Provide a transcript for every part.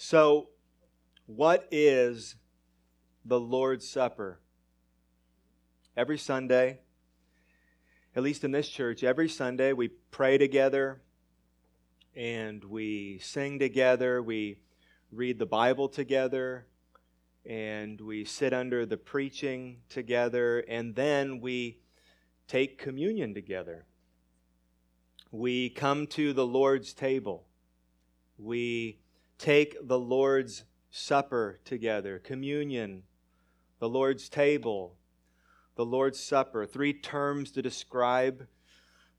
So, what is the Lord's Supper? Every Sunday, at least in this church, every Sunday we pray together and we sing together, we read the Bible together, and we sit under the preaching together, and then we take communion together. We come to the Lord's table. We take the Lord's Supper together, communion, the Lord's table, the Lord's Supper. Three terms to describe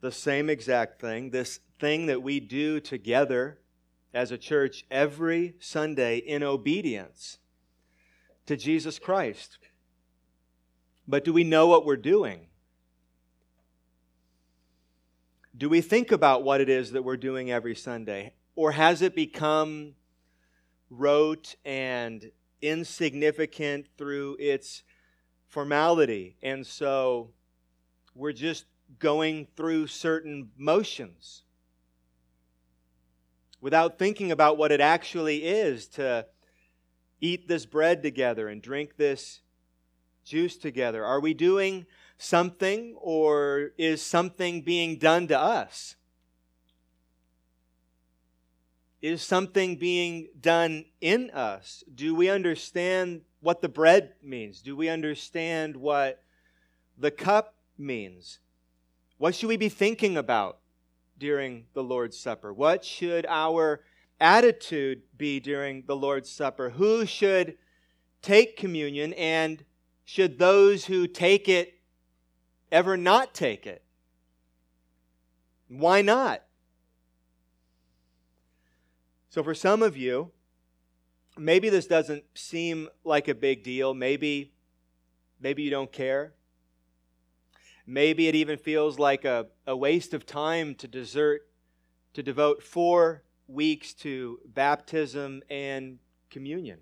the same exact thing, this thing that we do together as a church every Sunday in obedience to Jesus Christ. But do we know what we're doing? Do we think about what it is that we're doing every Sunday? Or has it become rote and insignificant through its formality. And so we're just going through certain motions without thinking about what it actually is to eat this bread together and drink this juice together. Are we doing something or is something being done to us? Is something being done in us? Do we understand what the bread means? Do we understand what the cup means? What should we be thinking about during the Lord's Supper? What should our attitude be during the Lord's Supper? Who should take communion and should those who take it ever not take it? Why not? So, for some of you, maybe this doesn't seem like a big deal. Maybe, maybe you don't care. Maybe it even feels like a, a waste of time to desert, to devote four weeks to baptism and communion.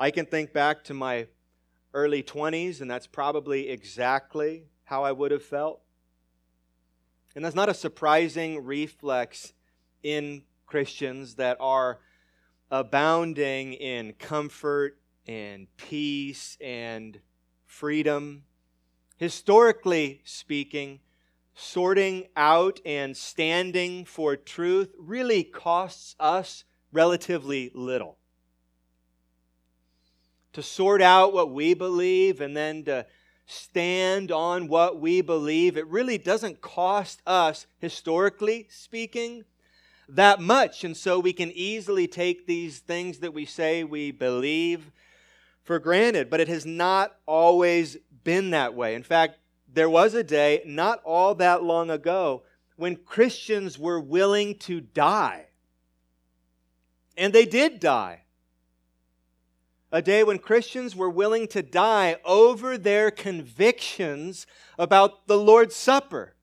I can think back to my early 20s, and that's probably exactly how I would have felt. And that's not a surprising reflex in Christians that are abounding in comfort and peace and freedom. Historically speaking, sorting out and standing for truth really costs us relatively little. To sort out what we believe and then to stand on what we believe, it really doesn't cost us, historically speaking, that much. And so we can easily take these things that we say we believe for granted. But it has not always been that way. In fact, there was a day not all that long ago when Christians were willing to die. And they did die. A day when Christians were willing to die over their convictions about the Lord's Supper.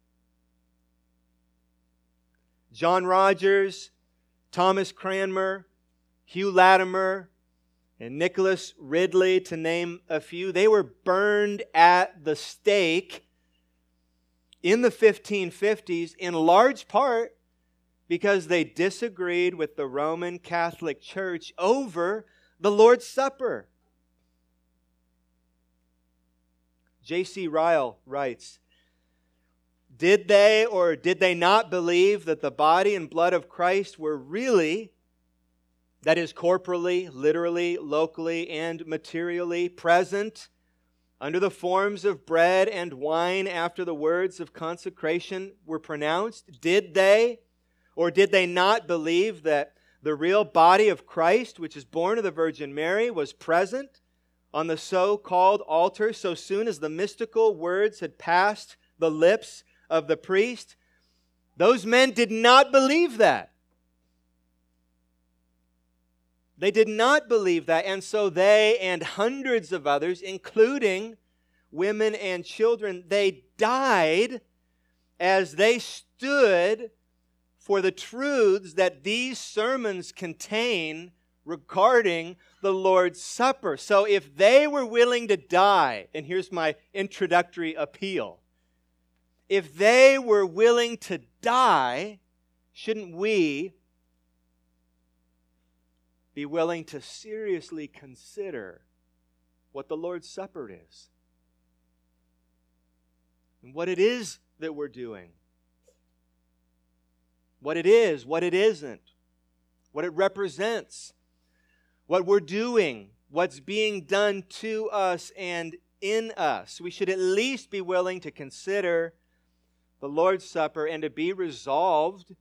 John Rogers, Thomas Cranmer, Hugh Latimer, and Nicholas Ridley, to name a few, they were burned at the stake in the 1550s in large part because they disagreed with the Roman Catholic Church over the Lord's Supper. J.C. Ryle writes did they or did they not believe that the body and blood of Christ were really, that is, corporally, literally, locally, and materially present under the forms of bread and wine after the words of consecration were pronounced? Did they or did they not believe that the real body of Christ, which is born of the Virgin Mary, was present on the so called altar so soon as the mystical words had passed the lips of the priest. Those men did not believe that. They did not believe that, and so they and hundreds of others, including women and children, they died as they stood for the truths that these sermons contain regarding the Lord's Supper. So if they were willing to die, and here's my introductory appeal if they were willing to die, shouldn't we be willing to seriously consider what the Lord's Supper is and what it is that we're doing, what it is, what it isn't, what it represents, what we're doing, what's being done to us and in us. We should at least be willing to consider the Lord's Supper and to be resolved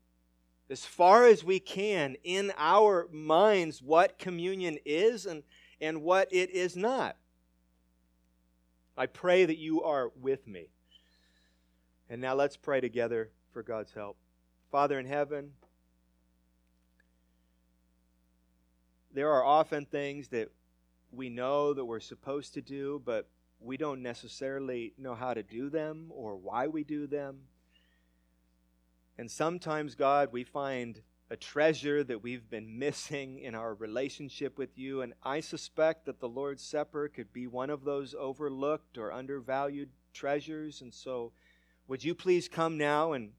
as far as we can in our minds what communion is and, and what it is not. I pray that you are with me. And now let's pray together for God's help. Father in heaven, there are often things that we know that we're supposed to do, but we don't necessarily know how to do them or why we do them. And sometimes, God, we find a treasure that we've been missing in our relationship with you. And I suspect that the Lord's Supper could be one of those overlooked or undervalued treasures. And so, would you please come now and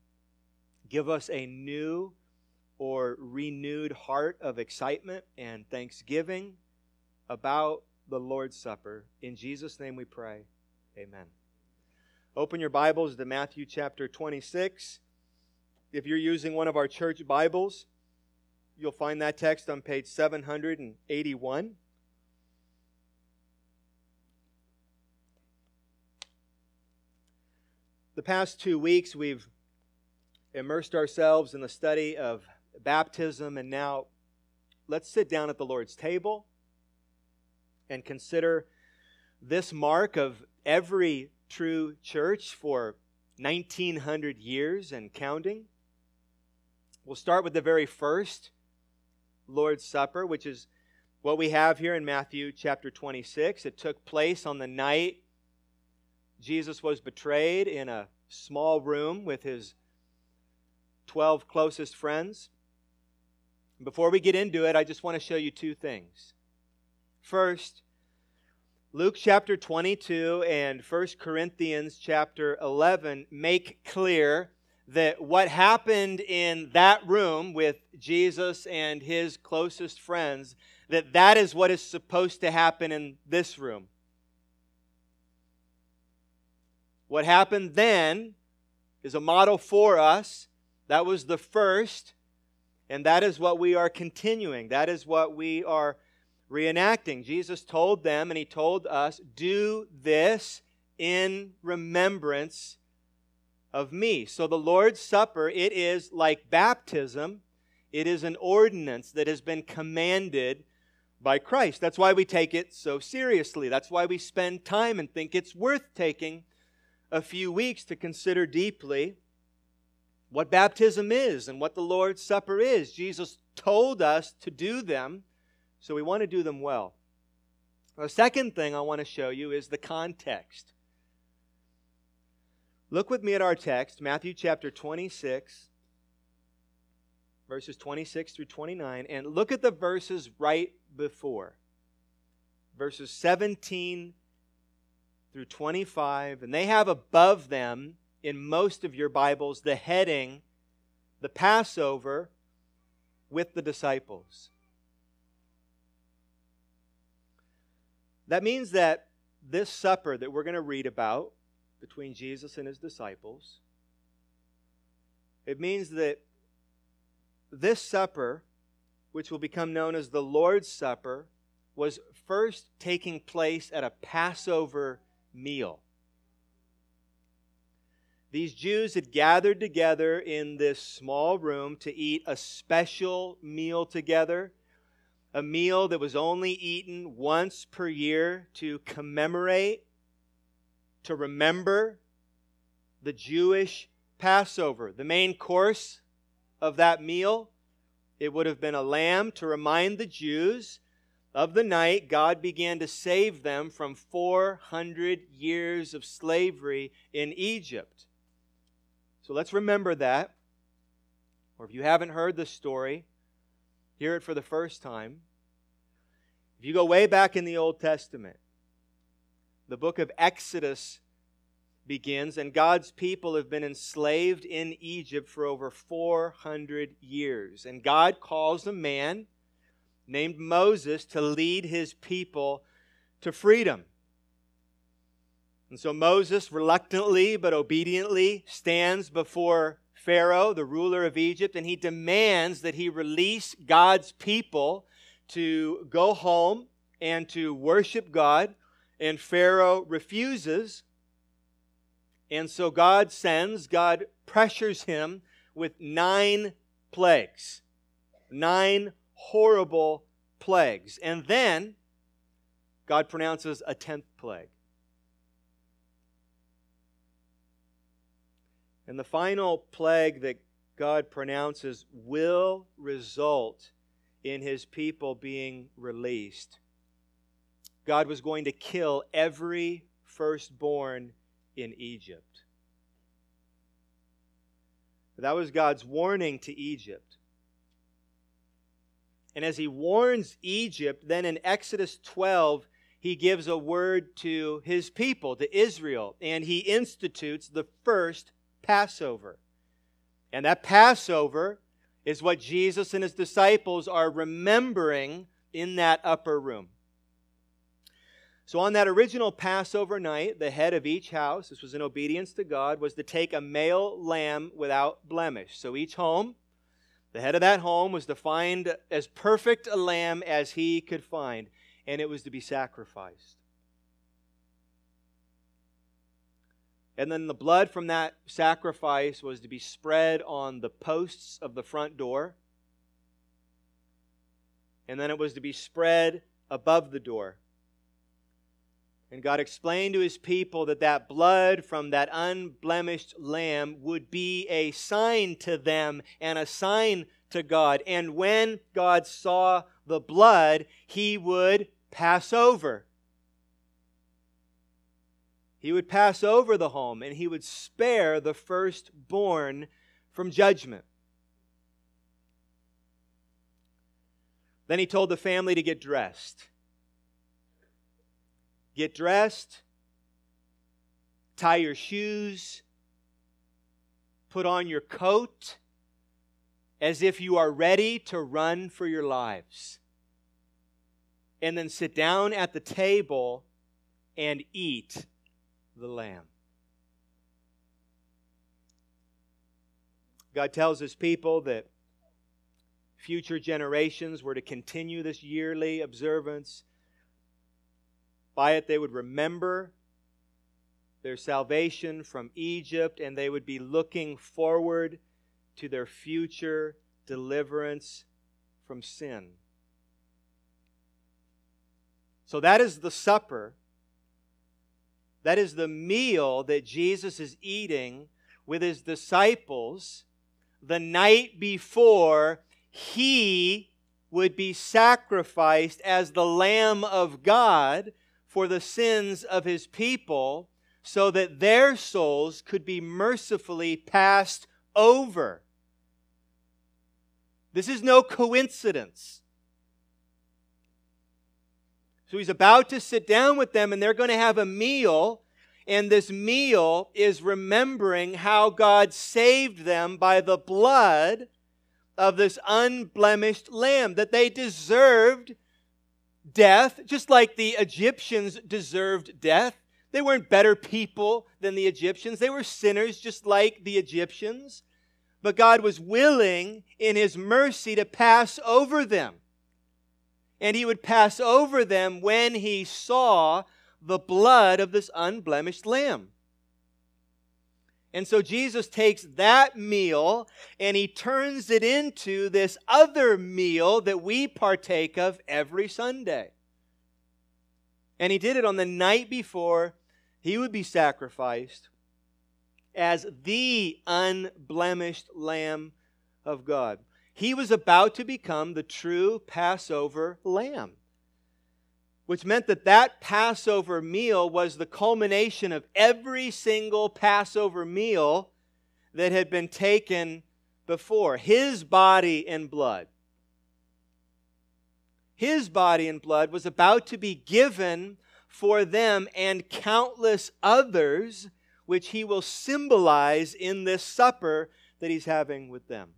give us a new or renewed heart of excitement and thanksgiving about the Lord's Supper? In Jesus' name we pray. Amen. Open your Bibles to Matthew chapter 26. If you're using one of our church Bibles, you'll find that text on page 781. The past two weeks, we've immersed ourselves in the study of baptism, and now let's sit down at the Lord's table and consider this mark of every true church for 1900 years and counting. We'll start with the very first Lord's Supper, which is what we have here in Matthew chapter 26. It took place on the night Jesus was betrayed in a small room with his 12 closest friends. Before we get into it, I just want to show you two things. First, Luke chapter 22 and 1 Corinthians chapter 11 make clear that what happened in that room with Jesus and his closest friends, that that is what is supposed to happen in this room. What happened then is a model for us. That was the first, and that is what we are continuing. That is what we are reenacting. Jesus told them, and he told us, do this in remembrance of me. So the Lord's Supper, it is like baptism, it is an ordinance that has been commanded by Christ. That's why we take it so seriously. That's why we spend time and think it's worth taking a few weeks to consider deeply what baptism is and what the Lord's Supper is. Jesus told us to do them, so we want to do them well. The second thing I want to show you is the context. Look with me at our text, Matthew chapter 26, verses 26 through 29, and look at the verses right before. Verses 17 through 25, and they have above them in most of your Bibles the heading, the Passover with the disciples. That means that this supper that we're going to read about between Jesus and his disciples. It means that this supper, which will become known as the Lord's Supper, was first taking place at a Passover meal. These Jews had gathered together in this small room to eat a special meal together, a meal that was only eaten once per year to commemorate to remember the Jewish Passover. The main course of that meal, it would have been a lamb to remind the Jews of the night God began to save them from 400 years of slavery in Egypt. So let's remember that. Or if you haven't heard the story, hear it for the first time. If you go way back in the Old Testament, the book of Exodus begins, and God's people have been enslaved in Egypt for over 400 years. And God calls a man named Moses to lead his people to freedom. And so Moses, reluctantly but obediently, stands before Pharaoh, the ruler of Egypt, and he demands that he release God's people to go home and to worship God. And Pharaoh refuses. And so God sends, God pressures him with nine plagues. Nine horrible plagues. And then God pronounces a tenth plague. And the final plague that God pronounces will result in his people being released. God was going to kill every firstborn in Egypt. That was God's warning to Egypt. And as he warns Egypt, then in Exodus 12, he gives a word to his people, to Israel, and he institutes the first Passover. And that Passover is what Jesus and his disciples are remembering in that upper room. So, on that original Passover night, the head of each house, this was in obedience to God, was to take a male lamb without blemish. So, each home, the head of that home was to find as perfect a lamb as he could find, and it was to be sacrificed. And then the blood from that sacrifice was to be spread on the posts of the front door. And then it was to be spread above the door. And God explained to his people that that blood from that unblemished lamb would be a sign to them and a sign to God. And when God saw the blood, he would pass over he would pass over the home and he would spare the firstborn from judgment. Then he told the family to get dressed. Get dressed, tie your shoes, put on your coat as if you are ready to run for your lives. And then sit down at the table and eat the Lamb. God tells his people that future generations were to continue this yearly observance. By it, they would remember their salvation from Egypt and they would be looking forward to their future deliverance from sin. So that is the supper that is the meal that Jesus is eating with his disciples the night before he would be sacrificed as the Lamb of God for the sins of his people so that their souls could be mercifully passed over. This is no coincidence. So he's about to sit down with them and they're going to have a meal. And this meal is remembering how God saved them by the blood of this unblemished lamb, that they deserved death, just like the Egyptians deserved death. They weren't better people than the Egyptians, they were sinners just like the Egyptians. But God was willing, in His mercy, to pass over them and he would pass over them when he saw the blood of this unblemished lamb. And so Jesus takes that meal and he turns it into this other meal that we partake of every Sunday. And he did it on the night before he would be sacrificed as the unblemished Lamb of God he was about to become the true Passover lamb, which meant that that Passover meal was the culmination of every single Passover meal that had been taken before. His body and blood. His body and blood was about to be given for them and countless others, which he will symbolize in this supper that he's having with them.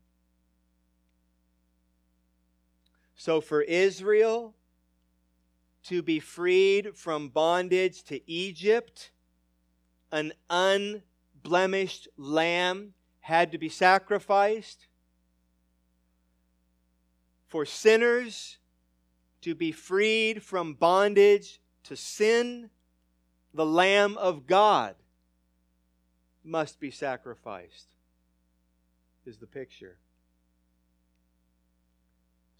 So for Israel to be freed from bondage to Egypt, an unblemished lamb had to be sacrificed. For sinners to be freed from bondage to sin, the Lamb of God must be sacrificed, is the picture.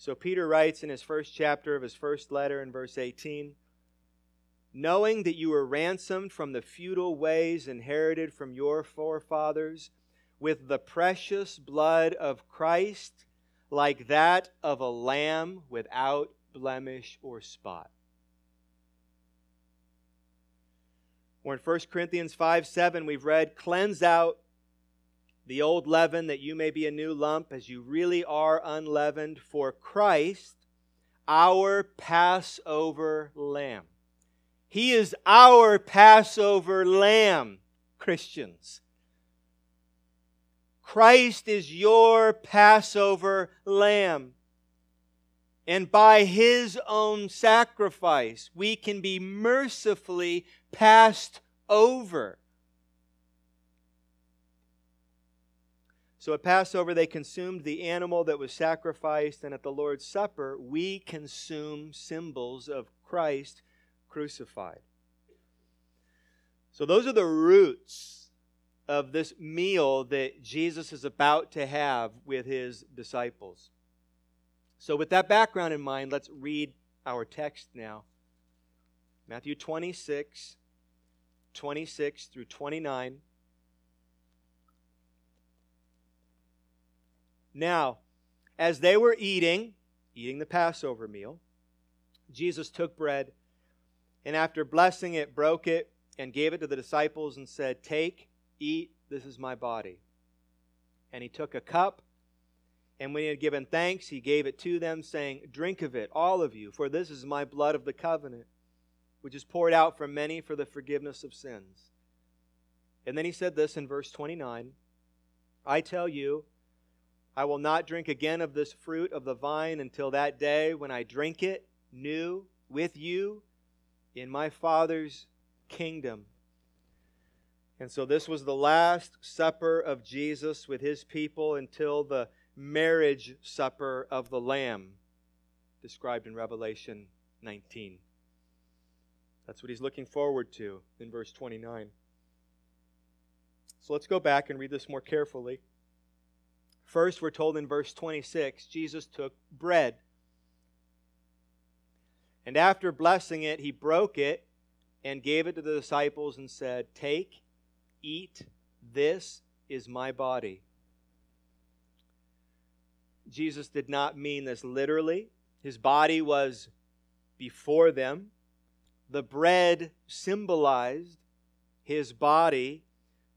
So Peter writes in his first chapter of his first letter in verse 18 Knowing that you were ransomed from the futile ways inherited from your forefathers with the precious blood of Christ, like that of a lamb without blemish or spot. Or in 1 Corinthians 5 7, we've read, Cleanse out the old leaven that you may be a new lump as you really are unleavened for Christ, our Passover lamb. He is our Passover lamb, Christians. Christ is your Passover lamb. And by his own sacrifice, we can be mercifully passed over. So at Passover, they consumed the animal that was sacrificed, and at the Lord's Supper, we consume symbols of Christ crucified. So those are the roots of this meal that Jesus is about to have with his disciples. So, with that background in mind, let's read our text now. Matthew 26, 26 through 29. Now, as they were eating, eating the Passover meal, Jesus took bread and after blessing it, broke it and gave it to the disciples and said, Take, eat, this is my body. And he took a cup and when he had given thanks, he gave it to them, saying, Drink of it, all of you, for this is my blood of the covenant, which is poured out for many for the forgiveness of sins. And then he said this in verse 29 I tell you, I will not drink again of this fruit of the vine until that day when I drink it new with you in my Father's kingdom. And so this was the last supper of Jesus with his people until the marriage supper of the Lamb, described in Revelation 19. That's what he's looking forward to in verse 29. So let's go back and read this more carefully. First, we're told in verse 26 Jesus took bread. And after blessing it, he broke it and gave it to the disciples and said, Take, eat, this is my body. Jesus did not mean this literally. His body was before them. The bread symbolized his body,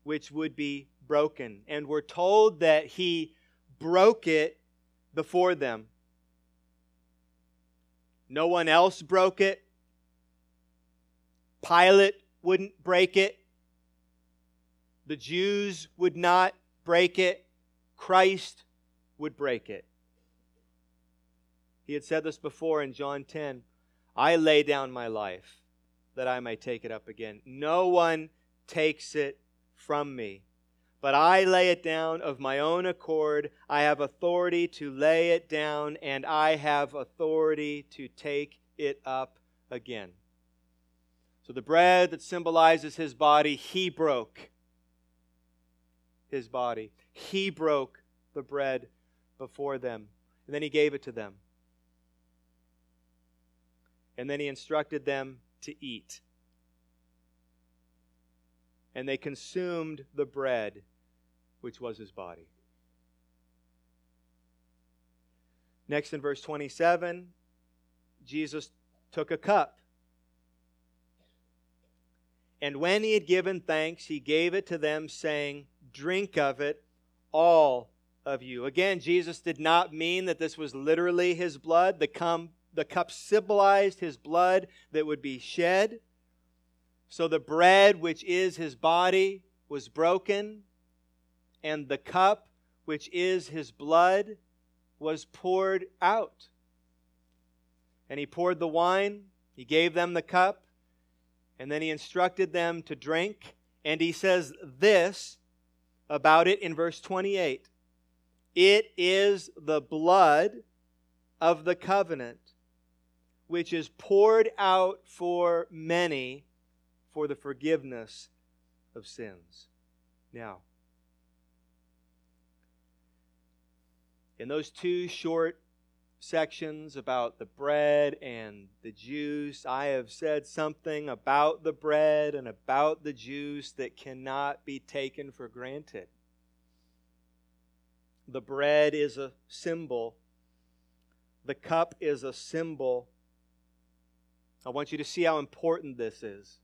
which would be broken. And we're told that he broke it before them. No one else broke it. Pilate wouldn't break it. The Jews would not break it. Christ would break it. He had said this before in John 10 I lay down my life that I may take it up again. No one takes it from me, but I lay it down of my own accord. I have authority to lay it down, and I have authority to take it up again. So the bread that symbolizes his body, he broke his body. He broke the bread before them. And then he gave it to them. And then he instructed them to eat. And they consumed the bread, which was his body. Next, in verse 27, Jesus took a cup. And when he had given thanks, he gave it to them, saying, Drink of it, all of you. Again, Jesus did not mean that this was literally his blood. The, the cup symbolized his blood that would be shed. So the bread, which is his body, was broken, and the cup, which is his blood, was poured out. And he poured the wine, he gave them the cup, and then he instructed them to drink. And he says this about it in verse 28 It is the blood of the covenant, which is poured out for many for the forgiveness of sins. Now, in those two short sections about the bread and the juice, I have said something about the bread and about the juice that cannot be taken for granted. The bread is a symbol, the cup is a symbol. I want you to see how important this is.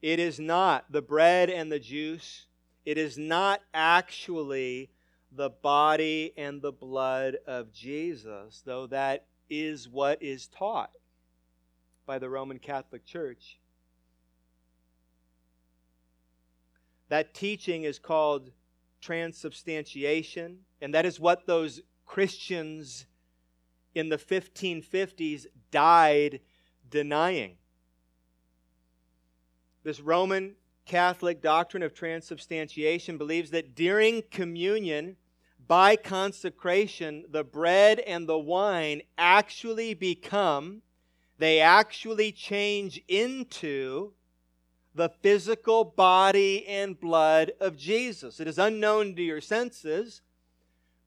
It is not the bread and the juice, it is not actually the body and the blood of Jesus, though that is what is taught by the Roman Catholic Church. That teaching is called transubstantiation, and that is what those Christians in the 1550s died denying. This Roman Catholic doctrine of transubstantiation believes that during communion, by consecration, the bread and the wine actually become, they actually change into the physical body and blood of Jesus. It is unknown to your senses,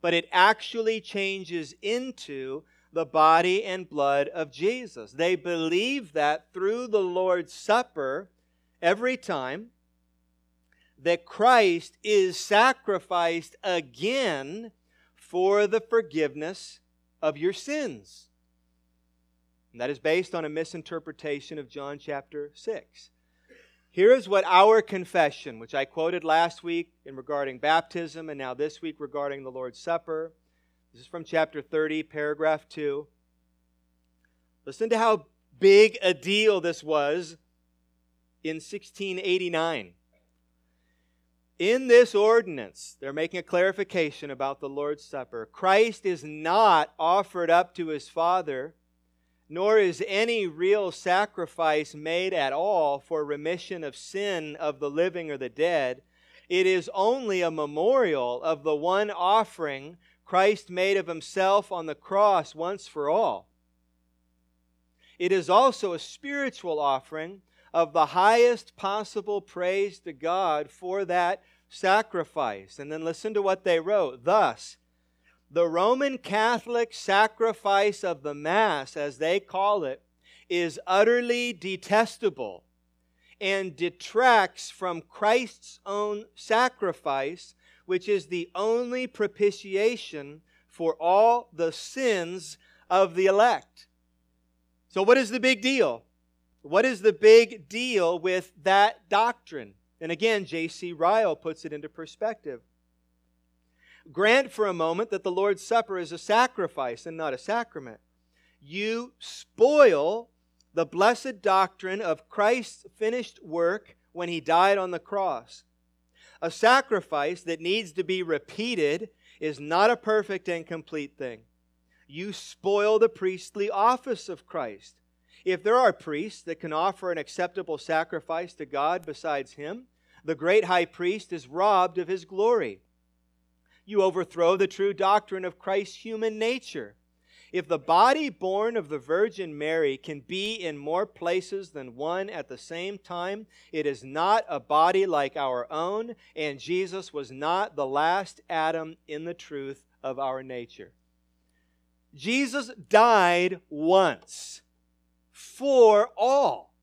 but it actually changes into the body and blood of Jesus. They believe that through the Lord's Supper every time that Christ is sacrificed again for the forgiveness of your sins. And that is based on a misinterpretation of John chapter 6. Here is what our confession, which I quoted last week in regarding baptism and now this week regarding the Lord's Supper. This is from chapter 30, paragraph 2. Listen to how big a deal this was in 1689. In this ordinance, they're making a clarification about the Lord's Supper. Christ is not offered up to his Father, nor is any real sacrifice made at all for remission of sin of the living or the dead. It is only a memorial of the one offering Christ made of himself on the cross once for all. It is also a spiritual offering of the highest possible praise to God for that sacrifice. And then listen to what they wrote. Thus, the Roman Catholic sacrifice of the Mass, as they call it, is utterly detestable and detracts from Christ's own sacrifice, which is the only propitiation for all the sins of the elect. So, what is the big deal? What is the big deal with that doctrine? And again, J.C. Ryle puts it into perspective. Grant for a moment that the Lord's Supper is a sacrifice and not a sacrament. You spoil the blessed doctrine of Christ's finished work when he died on the cross. A sacrifice that needs to be repeated is not a perfect and complete thing. You spoil the priestly office of Christ. If there are priests that can offer an acceptable sacrifice to God besides him, the great high priest is robbed of his glory. You overthrow the true doctrine of Christ's human nature. If the body born of the Virgin Mary can be in more places than one at the same time, it is not a body like our own, and Jesus was not the last Adam in the truth of our nature. Jesus died once for all.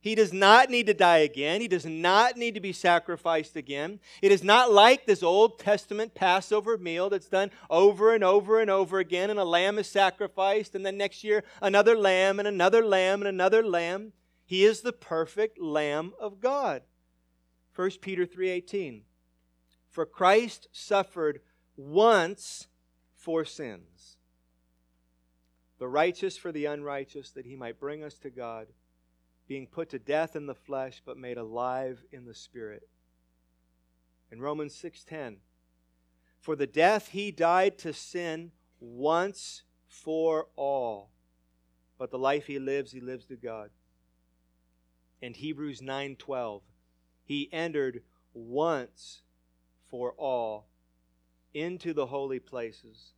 He does not need to die again. He does not need to be sacrificed again. It is not like this Old Testament Passover meal that's done over and over and over again, and a lamb is sacrificed, and then next year another lamb, and another lamb, and another lamb. He is the perfect Lamb of God. 1 Peter 3:18 For Christ suffered once for sins the righteous for the unrighteous, that he might bring us to God, being put to death in the flesh, but made alive in the spirit. In Romans 6:10, for the death he died to sin once for all, but the life he lives, he lives to God. In Hebrews 9:12, he entered once for all into the holy places,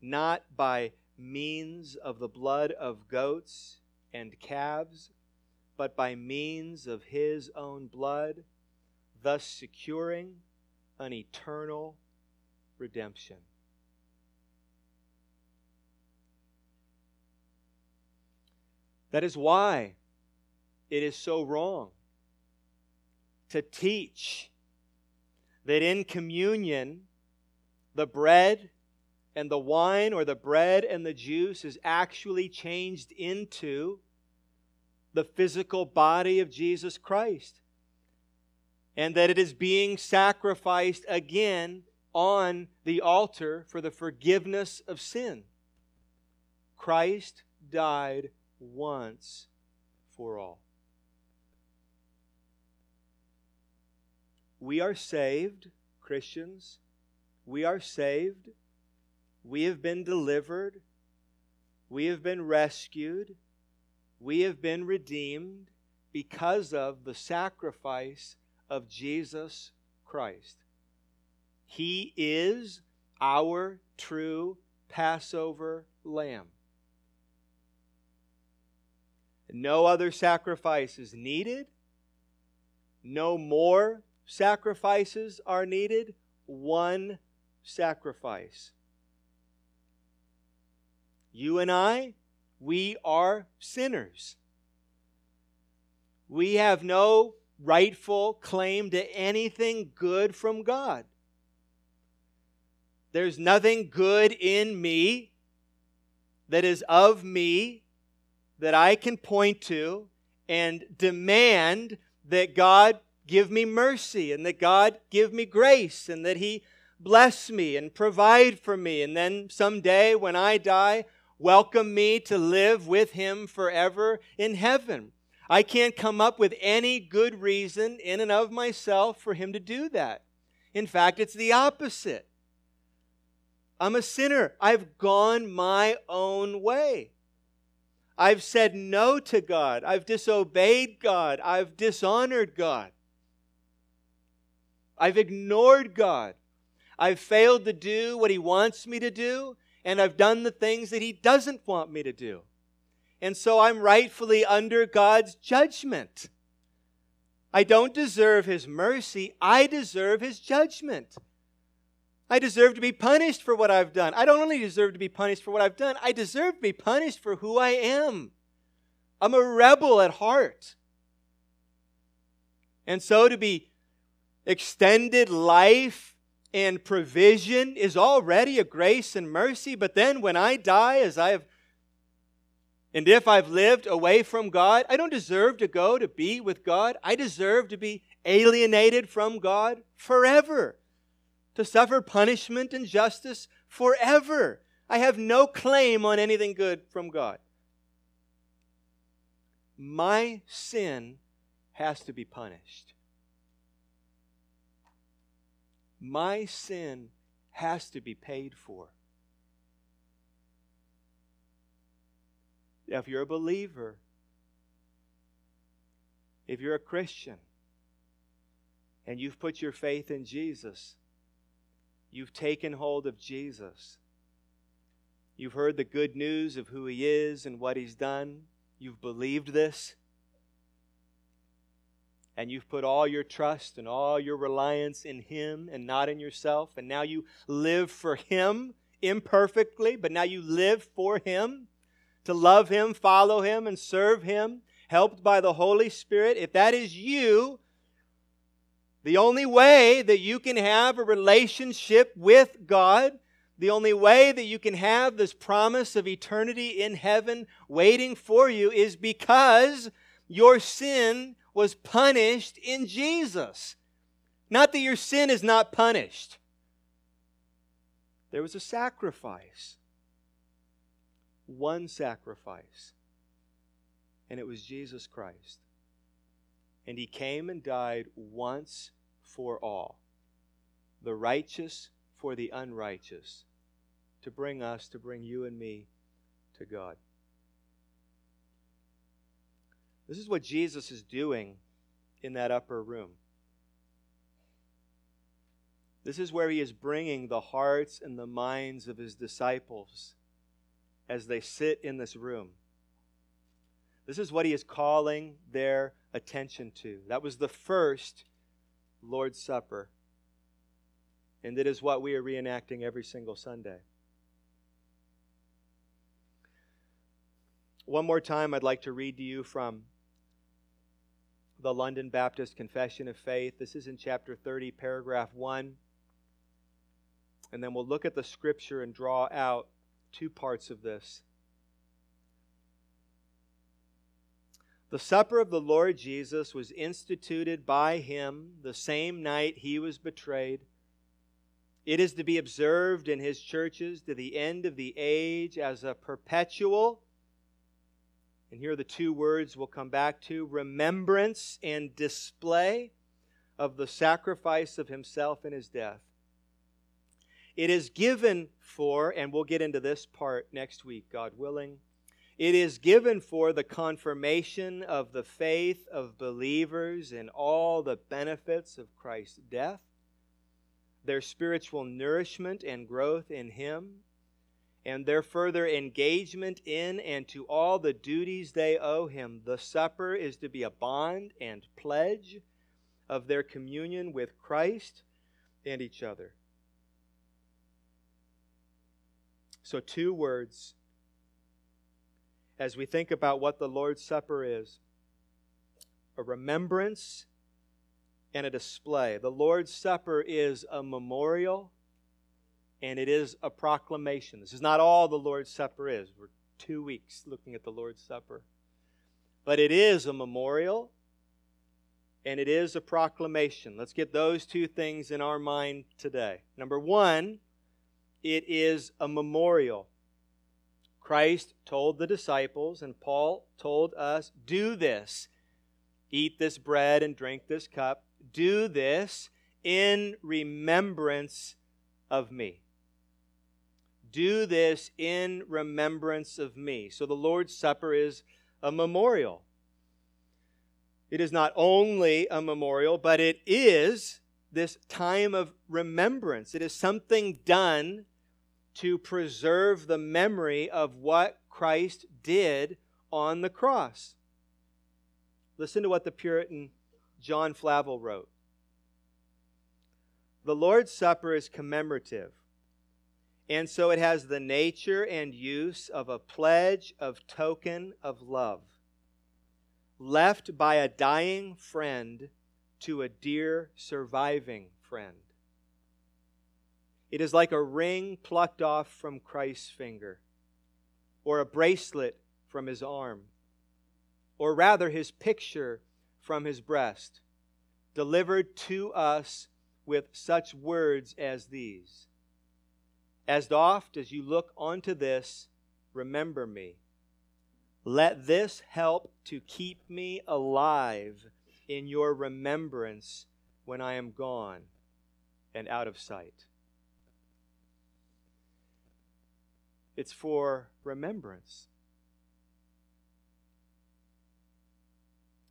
not by means of the blood of goats and calves, but by means of his own blood, thus securing an eternal redemption. That is why it is so wrong to teach that in communion, the bread and the wine or the bread and the juice is actually changed into the physical body of Jesus Christ. And that it is being sacrificed again on the altar for the forgiveness of sin. Christ died once for all. We are saved, Christians. We are saved. We have been delivered. We have been rescued. We have been redeemed because of the sacrifice of Jesus Christ. He is our true Passover lamb. No other sacrifice is needed. No more sacrifices are needed. One sacrifice. You and I, we are sinners. We have no rightful claim to anything good from God. There's nothing good in me that is of me that I can point to and demand that God give me mercy and that God give me grace and that He bless me and provide for me. And then someday when I die, welcome me to live with Him forever in heaven. I can't come up with any good reason in and of myself for Him to do that. In fact, it's the opposite. I'm a sinner. I've gone my own way. I've said no to God. I've disobeyed God. I've dishonored God. I've ignored God. I've failed to do what He wants me to do, and I've done the things that He doesn't want me to do. And so I'm rightfully under God's judgment. I don't deserve His mercy, I deserve His judgment. I deserve to be punished for what I've done. I don't only deserve to be punished for what I've done, I deserve to be punished for who I am. I'm a rebel at heart. And so to be extended life and provision is already a grace and mercy, but then when I die, as I have and if I've lived away from God, I don't deserve to go to be with God. I deserve to be alienated from God forever to suffer punishment and justice forever. I have no claim on anything good from God. My sin has to be punished. My sin has to be paid for. Now, if you're a believer, if you're a Christian, and you've put your faith in Jesus, You've taken hold of Jesus. You've heard the good news of who He is and what He's done. You've believed this. And you've put all your trust and all your reliance in Him and not in yourself. And now you live for Him imperfectly, but now you live for Him to love Him, follow Him, and serve Him, helped by the Holy Spirit. If that is you, the only way that you can have a relationship with God, the only way that you can have this promise of eternity in heaven waiting for you is because your sin was punished in Jesus. Not that your sin is not punished. There was a sacrifice. One sacrifice. And it was Jesus Christ. And he came and died once for all, the righteous for the unrighteous, to bring us, to bring you and me to God. This is what Jesus is doing in that upper room. This is where he is bringing the hearts and the minds of his disciples as they sit in this room. This is what he is calling their attention to. That was the first Lord's Supper. And it is what we are reenacting every single Sunday. One more time, I'd like to read to you from the London Baptist Confession of Faith. This is in chapter 30, paragraph 1. And then we'll look at the scripture and draw out two parts of this. The supper of the Lord Jesus was instituted by him the same night he was betrayed. It is to be observed in his churches to the end of the age as a perpetual, and here are the two words we'll come back to remembrance and display of the sacrifice of himself in his death. It is given for, and we'll get into this part next week, God willing it is given for the confirmation of the faith of believers in all the benefits of Christ's death, their spiritual nourishment and growth in Him, and their further engagement in and to all the duties they owe Him. The supper is to be a bond and pledge of their communion with Christ and each other. So, two words as we think about what the Lord's Supper is a remembrance and a display. The Lord's Supper is a memorial and it is a proclamation. This is not all the Lord's Supper is. We're two weeks looking at the Lord's Supper. But it is a memorial and it is a proclamation. Let's get those two things in our mind today. Number one, it is a memorial. Christ told the disciples, and Paul told us, do this. Eat this bread and drink this cup. Do this in remembrance of me. Do this in remembrance of me. So the Lord's Supper is a memorial. It is not only a memorial, but it is this time of remembrance. It is something done to preserve the memory of what Christ did on the cross. Listen to what the Puritan John Flavel wrote. The Lord's Supper is commemorative, and so it has the nature and use of a pledge of token of love, left by a dying friend to a dear surviving friend. It is like a ring plucked off from Christ's finger, or a bracelet from his arm, or rather his picture from his breast, delivered to us with such words as these As oft as you look onto this, remember me. Let this help to keep me alive in your remembrance when I am gone and out of sight. it's for remembrance.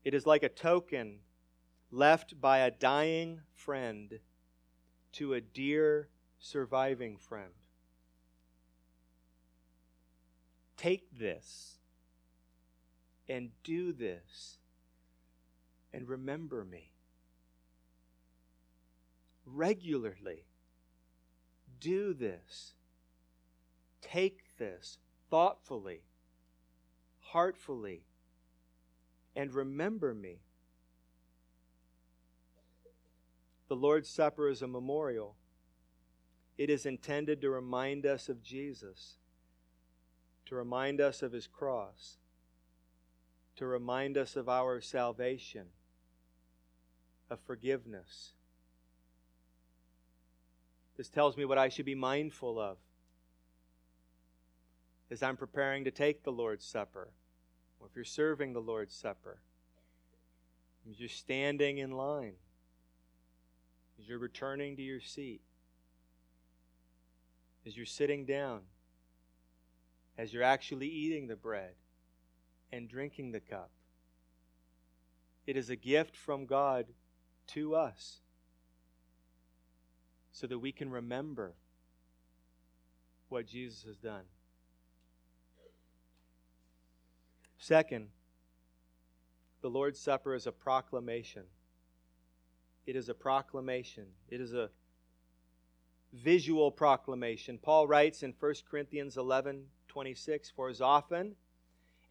It is like a token left by a dying friend to a dear surviving friend. Take this and do this and remember me. Regularly do this Take this thoughtfully, heartfully, and remember me. The Lord's Supper is a memorial. It is intended to remind us of Jesus, to remind us of his cross, to remind us of our salvation, of forgiveness. This tells me what I should be mindful of as I'm preparing to take the Lord's Supper, or if you're serving the Lord's Supper, as you're standing in line, as you're returning to your seat, as you're sitting down, as you're actually eating the bread and drinking the cup, It is a gift from God to us so that we can remember what Jesus has done. Second, the Lord's Supper is a proclamation. It is a proclamation. It is a visual proclamation. Paul writes in 1 Corinthians 11 26, For as often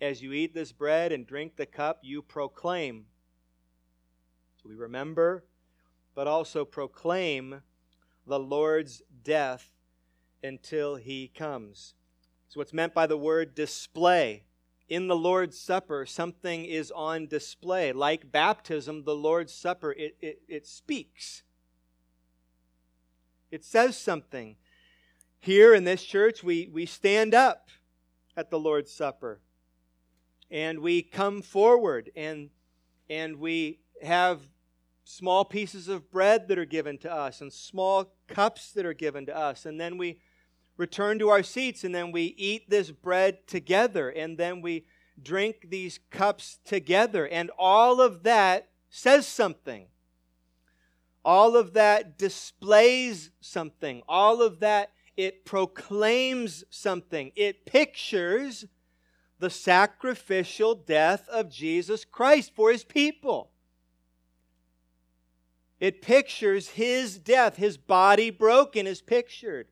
as you eat this bread and drink the cup, you proclaim. So we remember, but also proclaim the Lord's death until he comes. So, what's meant by the word display? In the Lord's Supper, something is on display. Like baptism, the Lord's Supper, it, it, it speaks. It says something. Here in this church, we, we stand up at the Lord's Supper and we come forward and, and we have small pieces of bread that are given to us and small cups that are given to us. And then we return to our seats and then we eat this bread together and then we drink these cups together. And all of that says something. All of that displays something. All of that, it proclaims something. It pictures the sacrificial death of Jesus Christ for his people. It pictures his death. His body broken is pictured.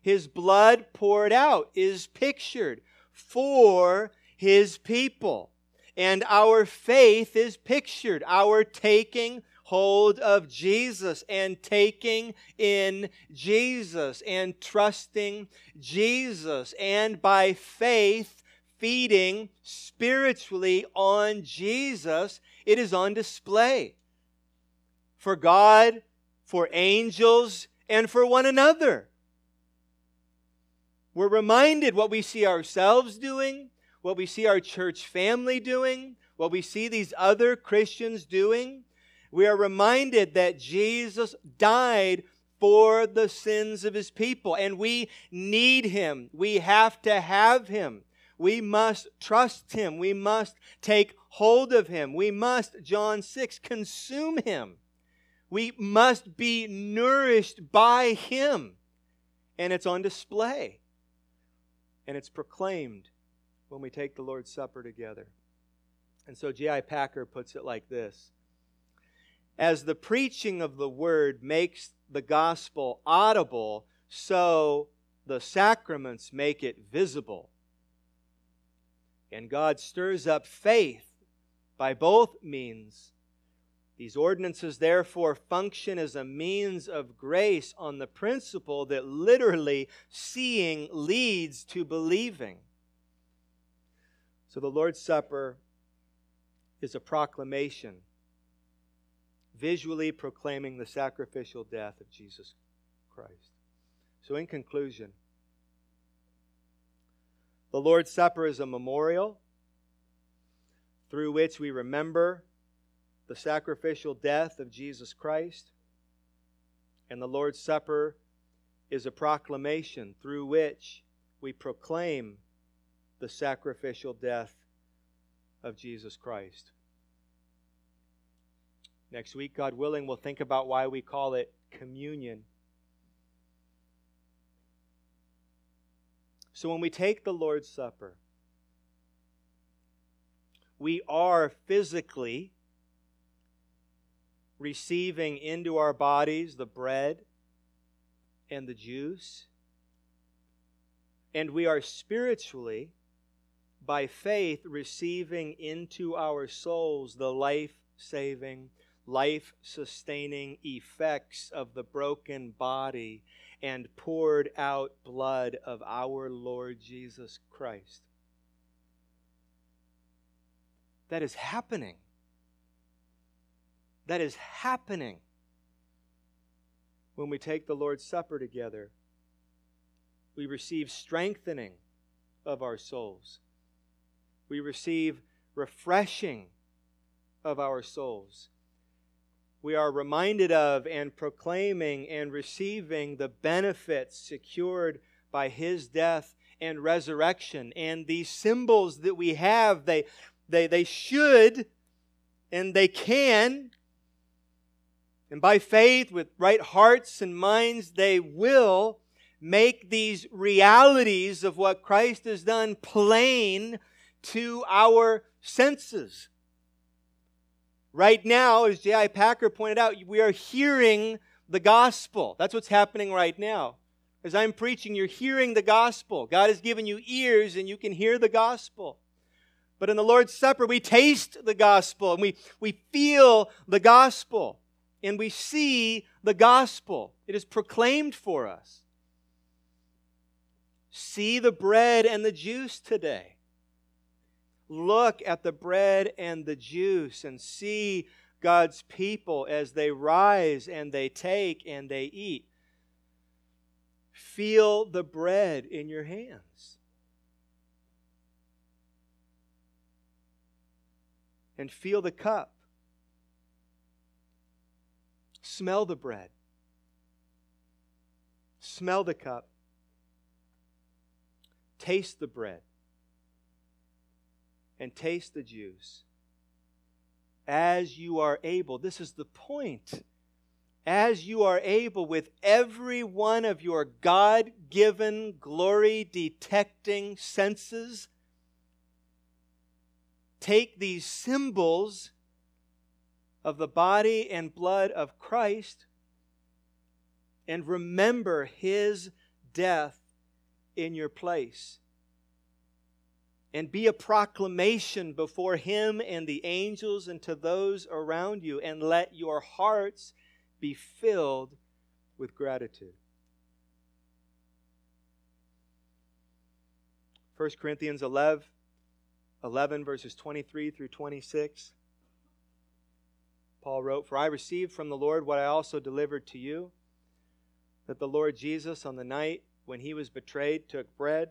His blood poured out is pictured for his people. And our faith is pictured. Our taking hold of Jesus and taking in Jesus and trusting Jesus. And by faith, feeding spiritually on Jesus, it is on display for God, for angels, and for one another. We're reminded what we see ourselves doing, what we see our church family doing, what we see these other Christians doing. We are reminded that Jesus died for the sins of his people, and we need him. We have to have him. We must trust him. We must take hold of him. We must, John 6, consume him. We must be nourished by Him. And it's on display. And it's proclaimed when we take the Lord's Supper together. And so J.I. Packer puts it like this As the preaching of the Word makes the gospel audible, so the sacraments make it visible. And God stirs up faith by both means these ordinances, therefore, function as a means of grace on the principle that literally seeing leads to believing. So the Lord's Supper is a proclamation, visually proclaiming the sacrificial death of Jesus Christ. So, in conclusion, the Lord's Supper is a memorial through which we remember the sacrificial death of Jesus Christ. And the Lord's Supper is a proclamation through which we proclaim the sacrificial death of Jesus Christ. Next week, God willing, we'll think about why we call it communion. So when we take the Lord's Supper, we are physically receiving into our bodies the bread and the juice. And we are spiritually, by faith, receiving into our souls the life saving, life sustaining effects of the broken body and poured out blood of our Lord Jesus Christ. That is happening that is happening when we take the Lord's Supper together. We receive strengthening of our souls. We receive refreshing of our souls. We are reminded of and proclaiming and receiving the benefits secured by his death and resurrection. And these symbols that we have, they, they, they should And they can, and by faith, with right hearts and minds, they will make these realities of what Christ has done plain to our senses. Right now, as J.I. Packer pointed out, we are hearing the gospel. That's what's happening right now. As I'm preaching, you're hearing the gospel. God has given you ears and you can hear the gospel. But in the Lord's Supper, we taste the gospel and we, we feel the gospel and we see the gospel. It is proclaimed for us. See the bread and the juice today. Look at the bread and the juice and see God's people as they rise and they take and they eat. Feel the bread in your hands. And feel the cup. Smell the bread. Smell the cup. Taste the bread. And taste the juice as you are able. This is the point. As you are able, with every one of your God given, glory detecting senses, take these symbols of the body and blood of Christ and remember his death in your place and be a proclamation before him and the angels and to those around you, and let your hearts be filled with gratitude. 1 Corinthians 11, 11, verses 23 through 26. Paul wrote, For I received from the Lord what I also delivered to you, that the Lord Jesus, on the night when he was betrayed, took bread.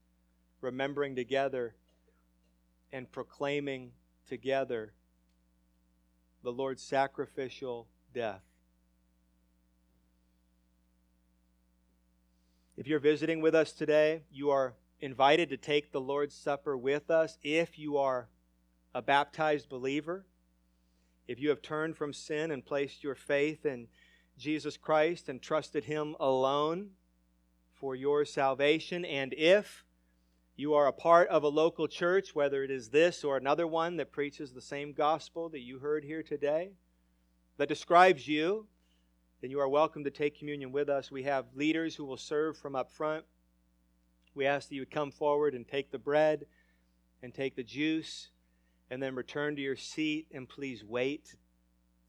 remembering together and proclaiming together the Lord's sacrificial death. If you're visiting with us today, you are invited to take the Lord's Supper with us if you are a baptized believer. If you have turned from sin and placed your faith in Jesus Christ and trusted Him alone for your salvation, and if you are a part of a local church, whether it is this or another one that preaches the same gospel that you heard here today, that describes you, then you are welcome to take communion with us. We have leaders who will serve from up front. We ask that you would come forward and take the bread and take the juice and then return to your seat and please wait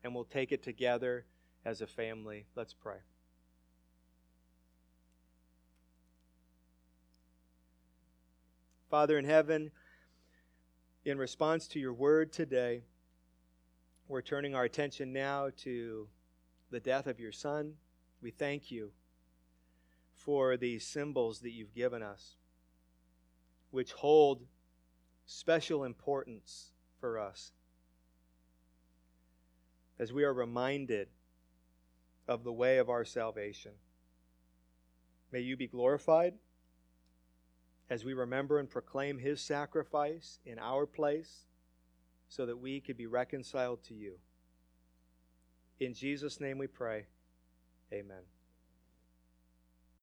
and we'll take it together as a family. Let's pray. Father in heaven, in response to your word today, we're turning our attention now to the death of your Son. We thank you for these symbols that you've given us, which hold special importance for us as we are reminded of the way of our salvation. May you be glorified as we remember and proclaim his sacrifice in our place so that we could be reconciled to you. In Jesus' name we pray. Amen.